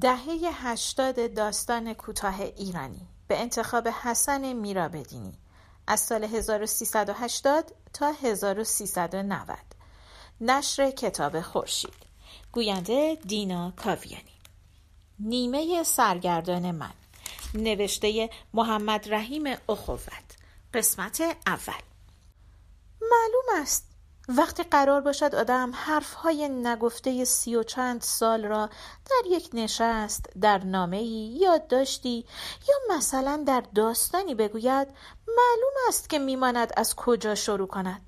دهه هشتاد داستان کوتاه ایرانی. به انتخاب حسن میرابدینی. از سال 1380 تا 1390 نشر کتاب خورشید. گوینده دینا کاویانی. نیمه سرگردان من. نوشته محمد رحیم اخوت. قسمت اول. معلوم است وقتی قرار باشد آدم حرفهای نگفته سی و چند سال را در یک نشست در نامه یاد داشتی یا مثلا در داستانی بگوید معلوم است که میماند از کجا شروع کند.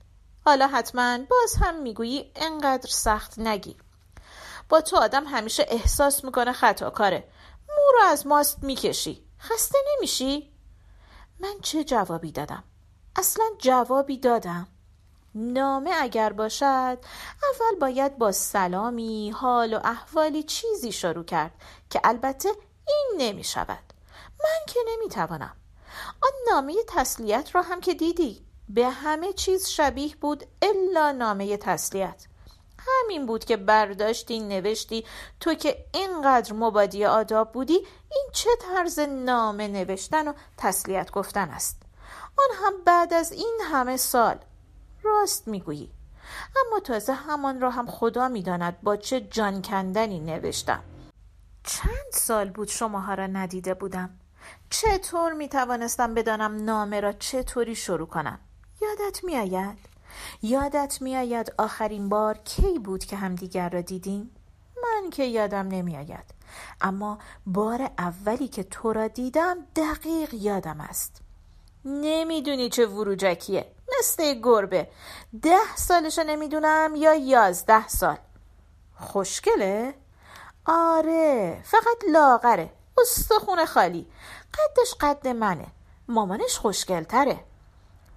حالا حتما باز هم می‌گویی انقدر سخت نگیر. با تو آدم همیشه احساس می‌کنه خطاکاره. مو رو از ماست می‌کشی. خسته نمیشی؟ من چه جوابی دادم؟ اصلا جوابی دادم. نامه اگر باشد اول باید با سلامی حال و احوالی چیزی شروع کرد که البته این نمی شود. من که نمی توانم. آن نامه تسلیت را هم که دیدی به همه چیز شبیه بود الا نامه تسلیت. همین بود که برداشتی نوشتی تو که اینقدر مبادی آداب بودی این چه طرز نامه نوشتن و تسلیت گفتن است؟ آن هم بعد از این همه سال راست می‌گویی. اما تازه همان را هم خدا می‌داند با چه جان کندنی نوشتم. چند سال بود شماها را ندیده بودم. چطور می توانستم بدانم نامه را چطوری شروع کنم؟ یادت می آید؟ یادت می آید آخرین بار کی بود که همدیگر را دیدیم؟ من که یادم نمی آید اما بار اولی که تو را دیدم دقیق یادم است. نمی‌دونی چه وروجکیه. مثل گربه. ده سالشو نمی‌دونم یا یازده سال. خوشگله؟ آره فقط لاغره. استخونه خالی. قدش قد منه. مامانش خوشگلتره.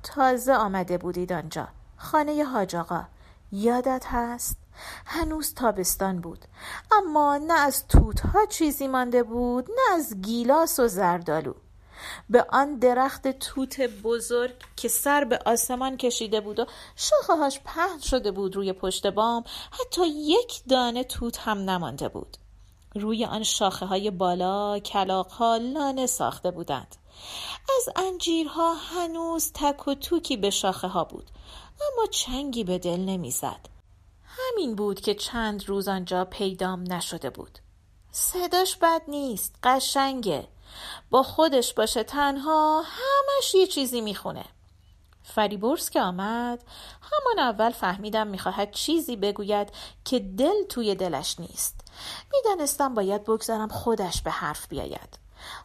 تازه آمده بودید آنجا. خانه حاج آقا. یادت هست؟ هنوز تابستان بود. اما نه از توت ها چیزی مانده بود نه از گیلاس و زردالو به آن درخت توت بزرگ که سر به آسمان کشیده بود و شاخه هاش پهن شده بود روی پشت بام حتی یک دانه توت هم نمانده بود. روی آن شاخه های بالا کلاق ها لانه ساخته بودند. از انجیرها هنوز تک و توکی به شاخه ها بود اما چنگی به دل نمی‌زد. همین بود که چند روز آنجا پیدام نشده بود. صداش بد نیست قشنگه. با خودش باشه تنها همش یه چیزی می‌خونه. فریبورس که آمد همان اول فهمیدم می‌خواهد چیزی بگوید که دل توی دلش نیست. می‌دانستم باید بگذارم خودش به حرف بیاید.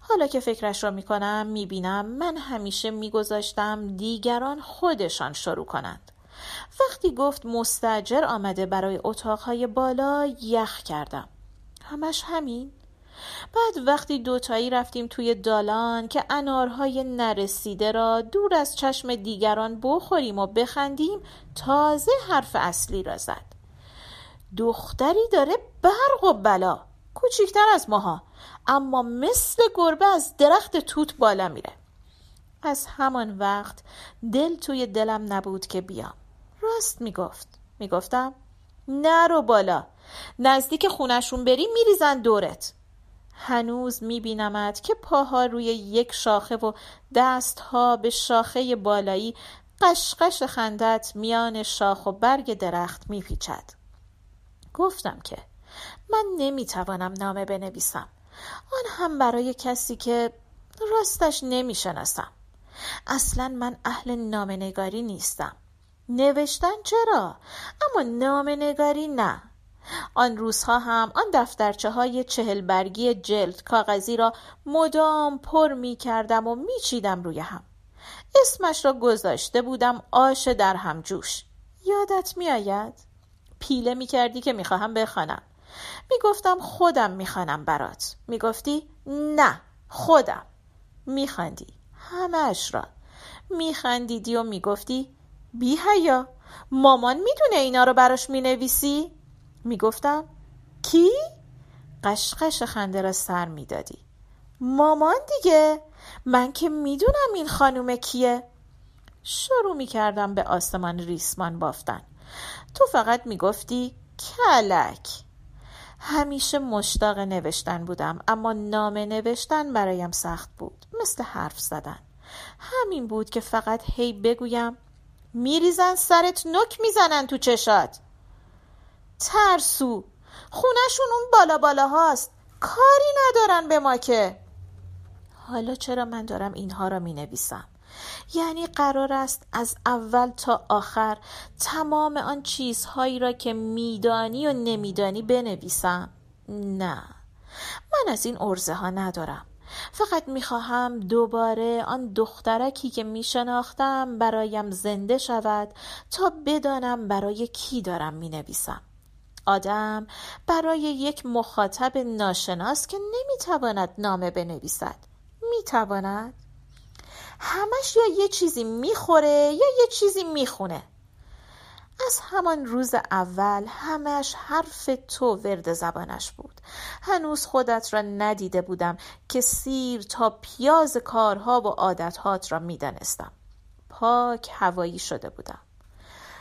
حالا که فکرش را می‌کنم می‌بینم من همیشه میگذاشتم دیگران خودشان شروع کنند. وقتی گفت مستجر آمده برای اتاقهای بالا یخ کردم. همش همین. بعد وقتی دوتایی رفتیم توی دالان که انارهای نرسیده را دور از چشم دیگران بخوریم و بخندیم تازه حرف اصلی را زد. دختری داره برق و بلا کوچیکتر از ماها اما مثل گربه از درخت توت بالا میره. از همان وقت دل توی دلم نبود که بیام. راست می‌گفت. می‌گفتم نرو بالا. نزدیک خونشون بری میریزن دورت. هنوز میبینمت که پاها روی یک شاخه و دستها به شاخه بالایی قشقش خندت میان شاخ و برگ درخت میپیچد. گفتم که من نمی‌توانم نامه بنویسم. آن هم برای کسی که راستش نمی‌شناسم. اصلا من اهل نامه نگاری نیستم. نوشتن چرا؟ اما نامه نگاری نه. آن روزها هم آن دفترچه های چهل برگی جلد کاغذی را مدام پر می کردم و می چیدم روی هم. اسمش را گذاشته بودم آش در هم جوش. یادت می آید؟ پیله می کردی که می خواهم بخوانم. می گفتم خودم می خانم برات. می گفتی نه خودم. می خندی همش را. می خندیدی و می گفتی بی هیا مامان می‌دونه اینا رو براش می نویسی؟ می‌گفتم کی؟ قشقش خنده را سر می‌دادی. مامان دیگه من که می‌دونم این خانوم کیه. شروع می‌کردم به آسمان ریسمان بافتن. تو فقط می‌گفتی کلک. همیشه مشتاق نوشتن بودم اما نامه نوشتن برایم سخت بود. مثل حرف زدن. همین بود که فقط هی بگویم میریزن سرت نک می‌زنن تو چشات. ترسو. خونشون اون بالا بالا هاست کاری ندارن به ما که. حالا چرا من دارم اینها را می نویسم یعنی قرار است از اول تا آخر تمام آن چیزهایی را که میدانی و نمیدانی بنویسم. نه. من از این ارزه ها ندارم. فقط می‌خواهم دوباره آن دخترکی که میشناختم برایم زنده شود تا بدانم برای کی دارم می‌نویسم. آدم برای یک مخاطب ناشناس که نمی‌تواند نامه بنویسد. می‌تواند؟ همش یا یه چیزی می‌خوره یا یه چیزی می‌خونه. از همان روز اول همش حرف تو ورد زبانش بود. هنوز خودت را ندیده بودم که سیر تا پیاز کارها و عادتهات را می‌دانستم. پاک هوایی شده بودم.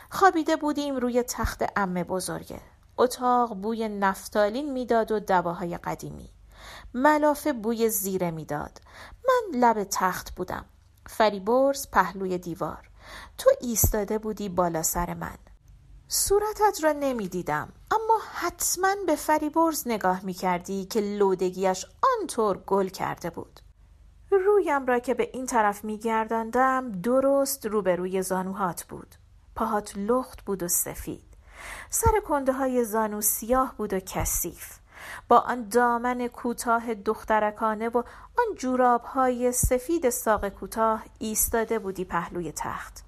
خوابیده بودیم روی تخت امه بزرگه. اتاق بوی نفتالین می‌داد و دواهای قدیمی. ملافه بوی زیره می‌داد. من لب تخت بودم. فریبرز پهلوی دیوار. تو ایستاده بودی بالا سر من. صورتت را نمی‌دیدم اما حتما به فریبرز نگاه می کردی که لودگیش آنطور گل کرده بود. رویم را که به این طرف می درست روبروی زانوهات بود. پاهات لخت بود و سفید. سر کنده های زانو سیاه بود و کثیف. با آن دامن کوتاه دخترکانه و آن جوراب های سفید ساق کوتاه ایستاده بودی پهلوی تخت.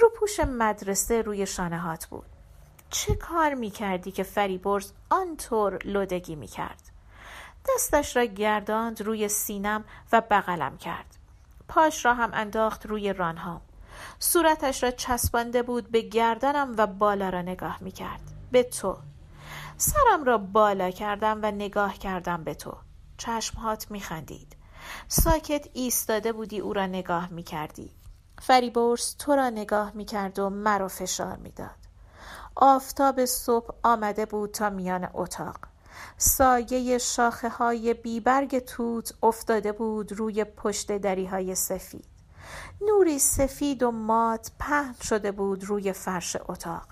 روپوش مدرسه روی شانهات بود. چه کار می کردی که فریبرز آنطور لودگی می کرد دستش را گرداند روی سینم و بغلم کرد. پاش را هم انداخت روی رانهام صورتش را چسبانده بود به گردنم و بالا را نگاه می کرد به تو. سرم را بالا کردم و نگاه کردم به تو. چشمهات می خندید ساکت ایستاده بودی او را نگاه می کردی فریبرز تو را نگاه می کرد و مرا فشار می داد. آفتاب صبح آمده بود تا میان اتاق. سایه شاخه های بیبرگ توت افتاده بود روی پشت دری های سفید. نوری سفید و مات پهن شده بود روی فرش اتاق.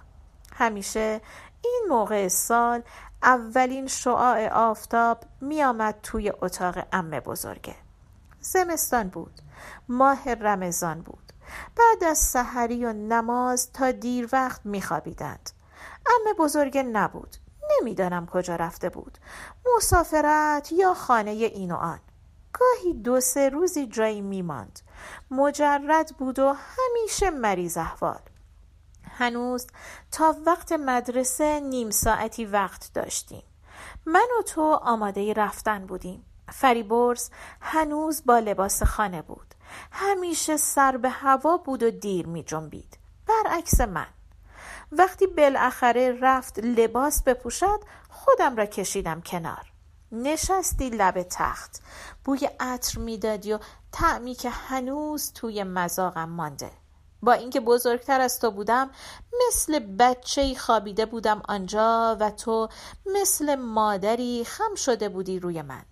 همیشه این موقع سال اولین شعاع آفتاب میآمد توی اتاق امه بزرگه. زمستان بود ماه رمضان بود. بعد از سحری و نماز تا دیر وقت میخوابیدند. امه بزرگه نبود. نمی‌دانم کجا رفته بود. مسافرت یا خانه این و آن. گاهی دو سه روزی جایی میماند. مجرد بود و همیشه مریض احوال. هنوز تا وقت مدرسه نیم ساعتی وقت داشتیم. من و تو آماده رفتن بودیم. فریبرز هنوز با لباس خانه بود. همیشه سر به هوا بود و دیر می جنبید. برعکس من. وقتی بالاخره رفت لباس بپوشد خودم را کشیدم کنار. نشستی لب تخت. بوی عطر می‌دادی و تعمی که هنوز توی مزاقم مانده. با اینکه بزرگتر از تو بودم مثل بچه خوابیده بودم آنجا و تو مثل مادری خم شده بودی روی من.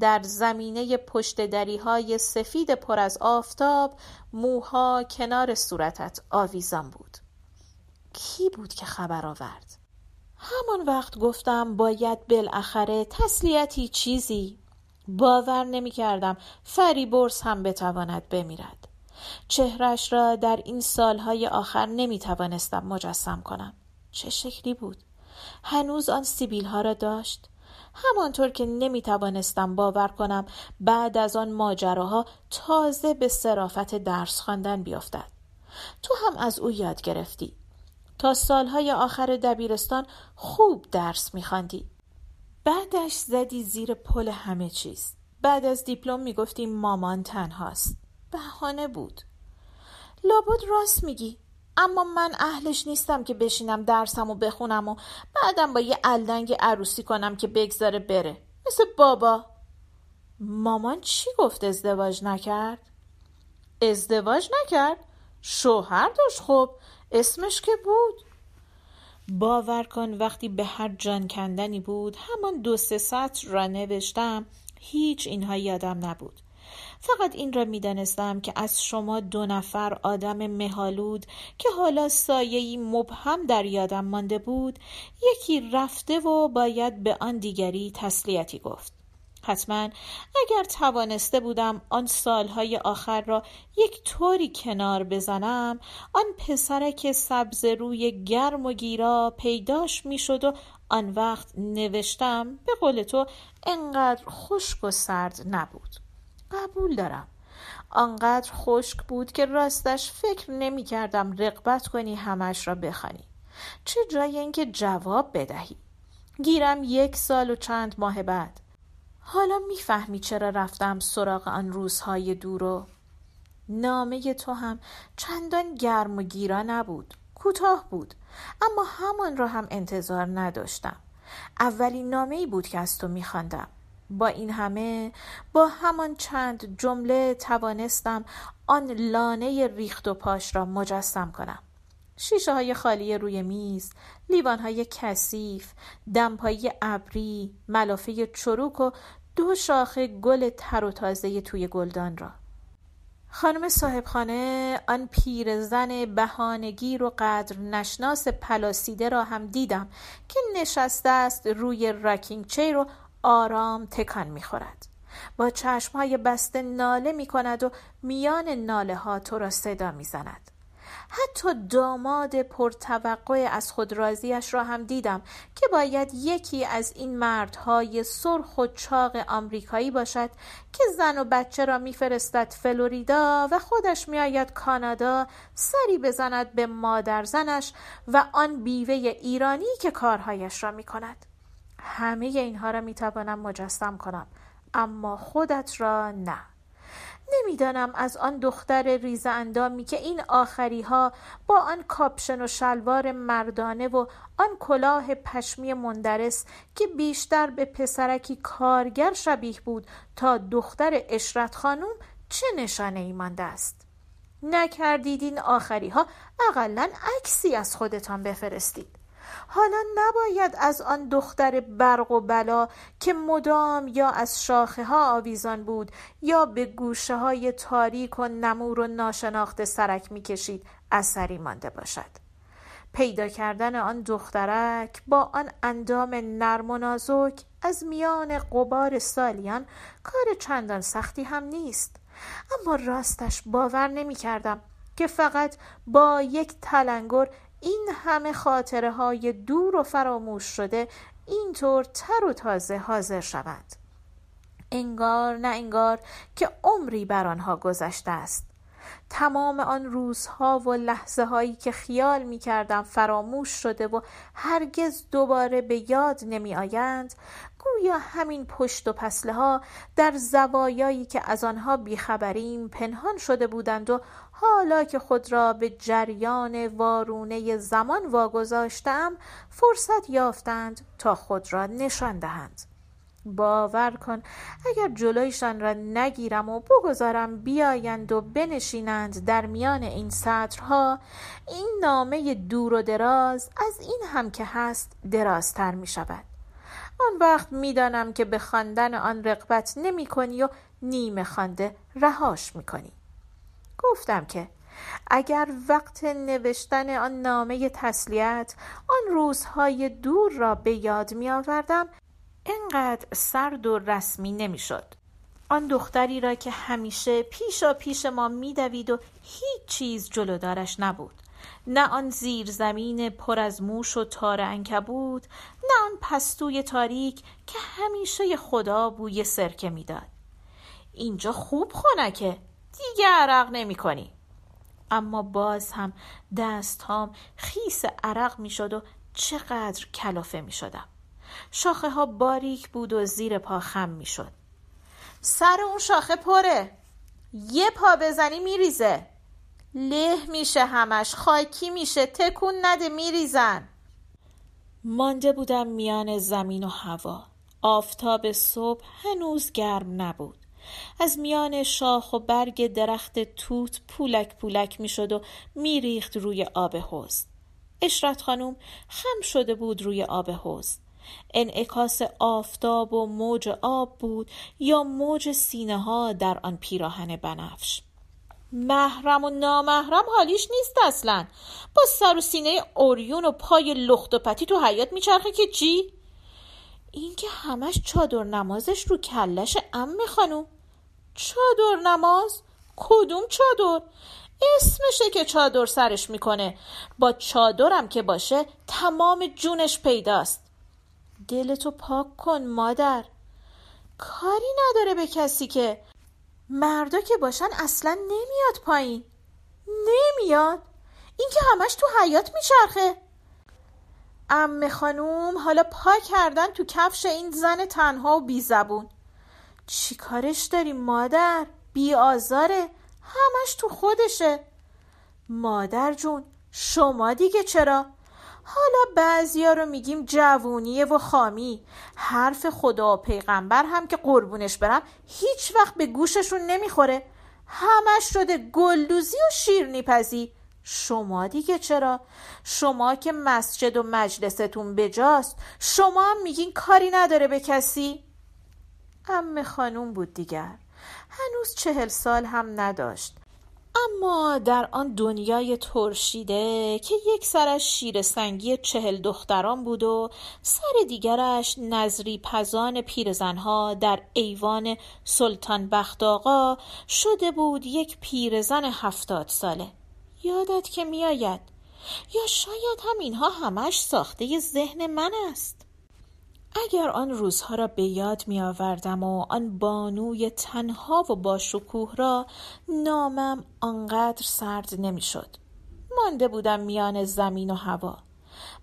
در زمینه پشت دری های سفید پر از آفتاب موها کنار صورتت آویزان بود. کی بود که خبر آورد؟ همان وقت گفتم باید بالاخره تسلیتی چیزی باور نمی کردم فریبرز هم بتواند بمیرد. چهرش را در این سالهای آخر نمی توانستم مجسم کنم. چه شکلی بود؟ هنوز آن سیبیل ها را داشت؟ همانطور که نمی توانستم باور کنم بعد از آن ماجراها تازه به صرافت درس خواندن بیفتد. تو هم از او یاد گرفتی. تا سالهای آخر دبیرستان خوب درس میخواندی. بعدش زدی زیر پل همه چیز. بعد از دیپلم می‌گفتی مامان تنهاست. بهانه بود. لابد راست میگی. اما من اهلش نیستم که بشینم درسم و بخونم و بعدم با یه الدنگ عروسی کنم که بگذاره بره. مثل بابا. مامان چی گفت ازدواج نکرد؟ ازدواج نکرد؟ شوهر داشت خب. اسمش که بود؟ باور کن وقتی به هر جان کندنی بود همان دو سه سطر را نوشتم هیچ اینها یادم نبود. فقط این را می‌دانستم که از شما دو نفر آدم مهالود که حالا سایهای مبهم در یادم مانده بود یکی رفته و باید به آن دیگری تسلیتی گفت. حتما اگر توانسته بودم آن سالهای آخر را یک طوری کنار بزنم آن پسرک سبز روی گرم و گیرا پیداش می‌شد و آن وقت نوشتم به قول تو انقدر خشک و سرد نبود. قبول دارم. آنقدر خشک بود که راستش فکر نمی کردم رقبت کنی همش را بخوانی. چه جای اینکه جواب بدهی. گیرم یک سال و چند ماه بعد. حالا می‌فهمی چرا رفتم سراغ آن روزهای دورو نامه تو هم چندان گرم و گیرا نبود کوتاه بود اما همان را هم انتظار نداشتم. اولین نامه ای بود که از تو میخواندم. با این همه با همان چند جمله توانستم آن لانه ریخت و پاش را مجسم کنم. شیشه های خالی روی میز لیوان های کثیف دمپایی ابری ملافه چروک و دو شاخه گل تر و تازه توی گلدان را. خانم صاحبخانه آن پیرزن بهانگیر و قدر نشناس پلاسیده را هم دیدم که نشسته است روی راکینگ چیر و آرام تکان می‌خورد. با چشمهای بسته ناله می کند و میان ناله ها تو را صدا می‌زند. حتی داماد پرتوقع از خود راضیش را هم دیدم که باید یکی از این مردهای سرخ و چاق آمریکایی باشد که زن و بچه را میفرستد فلوریدا و خودش میآید کانادا سری بزند به مادر زنش و آن بیوه ایرانی که کارهایش را می کند همه اینها را می‌توانم مجسم کنم اما خودت را نه. نمی‌دانم از آن دختر ریز اندامی که این آخری ها با آن کاپشن و شلوار مردانه و آن کلاه پشمی مندرس که بیشتر به پسرکی کارگر شبیه بود تا دختر اشرت خانوم چه نشانه ای مانده است. نکردید این آخری ها عکسی از خودتان بفرستید. حالا نباید از آن دختر برق و بلا که مدام یا از شاخه ها آویزان بود یا به گوشه های تاریک و نمور و ناشناخته سرک می‌کشید اثری مانده باشد. پیدا کردن آن دخترک با آن اندام نرم و نازک از میان قبار سالیان کار چندان سختی هم نیست. اما راستش باور نمی کردم که فقط با یک تلنگر این همه خاطره های دور و فراموش شده اینطور تر و تازه حاضر شود انگار نه انگار که عمری بر آنها گذشته است. تمام آن روزها و لحظه هایی که خیال می کردم فراموش شده و هرگز دوباره به یاد نمی آیند گویا همین پشت و پسله ها در زوایایی که از آنها بیخبریم پنهان شده بودند و حالا که خود را به جریان وارونه زمان واگذاشتم فرصت یافتند تا خود را نشان دهند باور کن اگر جلویشان را نگیرم و بگذارم بیایند و بنشینند در میان این سطرها این نامه دور و دراز از این هم که هست درازتر می شود آن وقت می‌دانم که به خواندن آن رقبت نمی کنی و نیمه خوانده رهاش می کنی. گفتم که اگر وقت نوشتن آن نامه تسلیت آن روزهای دور را به یاد می آوردم اینقدر سرد و رسمی نمی‌شد. آن دختری را که همیشه پیشا پیش ما میدوید و هیچ چیز جلودارش نبود. نه آن زیر زمین پر از موش و تار انکبود نه آن پستوی تاریک که همیشه خدا بوی سرکه می‌داد. اینجا خوب خنکه. دیگه عرق نمی کنی. اما باز هم دست هام خیس عرق می شد و چقدر کلافه می شدم. شاخه ها باریک بود و زیر پا خم می شد. سر اون شاخه پره. یه پا بزنی میریزه له میشه همش. خاکی میشه تکون نده میریزن مانده بودم میان زمین و هوا. آفتاب صبح هنوز گرم نبود. از میان شاخ و برگ درخت توت پولک پولک می‌شد و میریخت روی آب حوز اشرت خانم خم شده بود روی آب حوز انعکاس آفتاب و موج آب بود یا موج سینه ها در آن پیراهن بنفش. محرم و نامحرم حالیش نیست اصلا. با سر و سینه اوریون و پای لخت و پتی تو حیات میچرخه که چی؟ این که همش چادر نمازش رو کلش ام خانوم چادر نماز؟ کدوم چادر؟ اسمشه که چادر سرش می‌کنه. با چادرم که باشه تمام جونش پیداست. دلتو پاک کن مادر. کاری نداره به کسی که. مردا که باشن اصلا نمیاد پایین. نمیاد. این که همش تو حیات میچرخه. ام خانوم حالا پا کردن تو کفش این زن تنها و بی زبون. چی کارش داریم مادر؟ بی آزاره. همش تو خودشه. مادر جون شما دیگه چرا؟ حالا بعضیا رو میگیم جوونیه و خامی. حرف خدا و پیغمبر هم که قربونش برم هیچ وقت به گوششون نمی‌خوره. همش شده گلدوزی و شیرنی پزی شما دیگه چرا؟ شما که مسجد و مجلستون بجاست شما هم میگین کاری نداره به کسی؟ ام خانوم بود دیگر هنوز چهل سال هم نداشت اما در آن دنیای ترشیده که یک سرش شیر سنگی چهل دختران بود و سر دیگرش نظری پزان پیرزنها در ایوان سلطان بخت آقا شده بود یک پیرزن هفتاد ساله یادت که میآید یا شاید هم اینها همش ساخته ذهن من است اگر آن روزها را به یاد می آوردم و آن بانوی تنها و با شکوه را نامم آنقدر سرد نمی شد. مانده بودم میان زمین و هوا.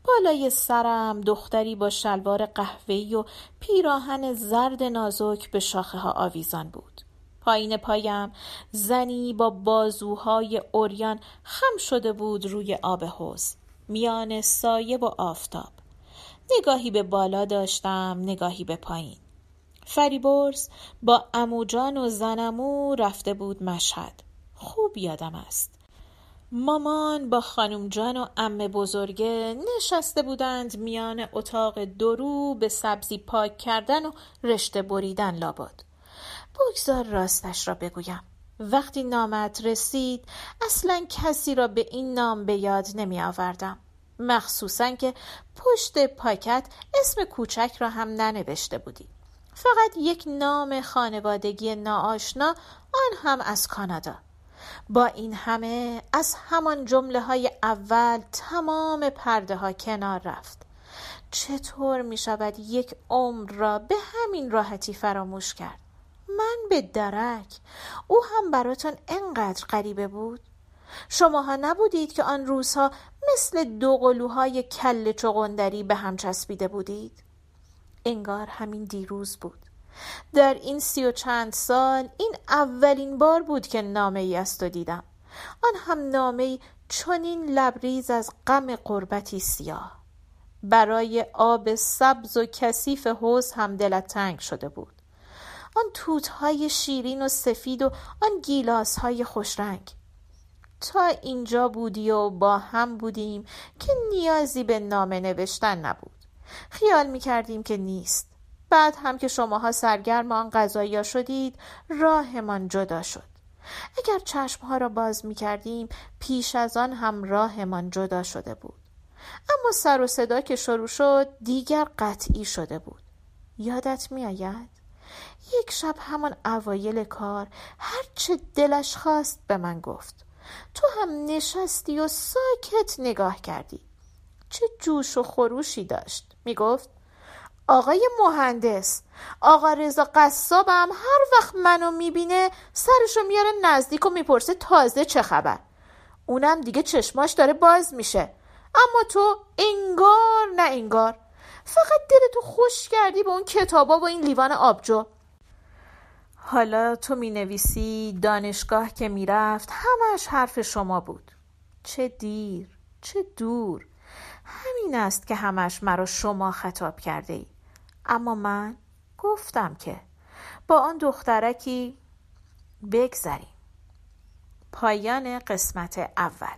بالای سرم دختری با شلوار قهوه‌ای و پیراهن زرد نازک به شاخه ها آویزان بود. پایین پایم. زنی با بازوهای اوریان خم شده بود روی آب حوز میان سایه و آفتاب. نگاهی به بالا داشتم نگاهی به پایین. فریبرز با اموجان و زنمو رفته بود مشهد. خوب یادم است. مامان با خانم جان و ام بزرگه نشسته بودند میان اتاق درو به سبزی پاک کردن و رشته بریدن لابد. بگذار راستش را بگویم. وقتی نامت رسید اصلا کسی را به این نام به یاد نمی آوردم. مخصوصا که پشت پاکت اسم کوچک را هم ننوشته بودی. فقط یک نام خانوادگی ناآشنا آن هم از کانادا. با این همه از همان جمله های اول تمام پرده ها کنار رفت. چطور می شود یک عمر را به همین راحتی فراموش کرد؟ من به درک. او هم براتون انقدر غریبه بود. شماها نبودید که آن روزها مثل دو قلوهای کل چغندری به هم چسبیده بودید. انگار همین دیروز بود. در این سی و چند سال این اولین بار بود که نامه ای است و دیدم. آن هم نامه ای چنین لبریز از غم قربتی سیاه. برای آب سبز و کثیف حوز هم دلت تنگ شده بود. آن توتهای شیرین و سفید و آن های خوشرنگ. تا اینجا بودی و با هم بودیم که نیازی به نامه نوشتن نبود. خیال می کردیم که نیست. بعد هم که شماها سرگرم آن غذایا شدید راهمان جدا شد. اگر چشمها را باز می کردیم پیش از آن هم راهمان جدا شده بود. اما سر و صدا که شروع شد دیگر قطعی شده بود. یادت می آید؟ یک شب همان اوایل کار هرچه دلش خواست به من گفت. تو هم نشستی و ساکت نگاه کردی. چه جوش و خروشی داشت. می‌گفت آقای مهندس آقا رضا قصابم هر وقت منو می‌بینه سرشو میاره نزدیک و می‌پرسه تازه چه خبر. اونم دیگه چشماش داره باز میشه. اما تو انگار نه انگار. فقط دلتو خوش کردی به اون کتابا و این لیوان آبجو. حالا تو می نویسی دانشگاه که می رفت همش حرف شما بود. چه دیر چه دور. همین است که همش مرا شما خطاب کرده ای اما من گفتم که با آن دخترکی بگذریم. پایان قسمت اول.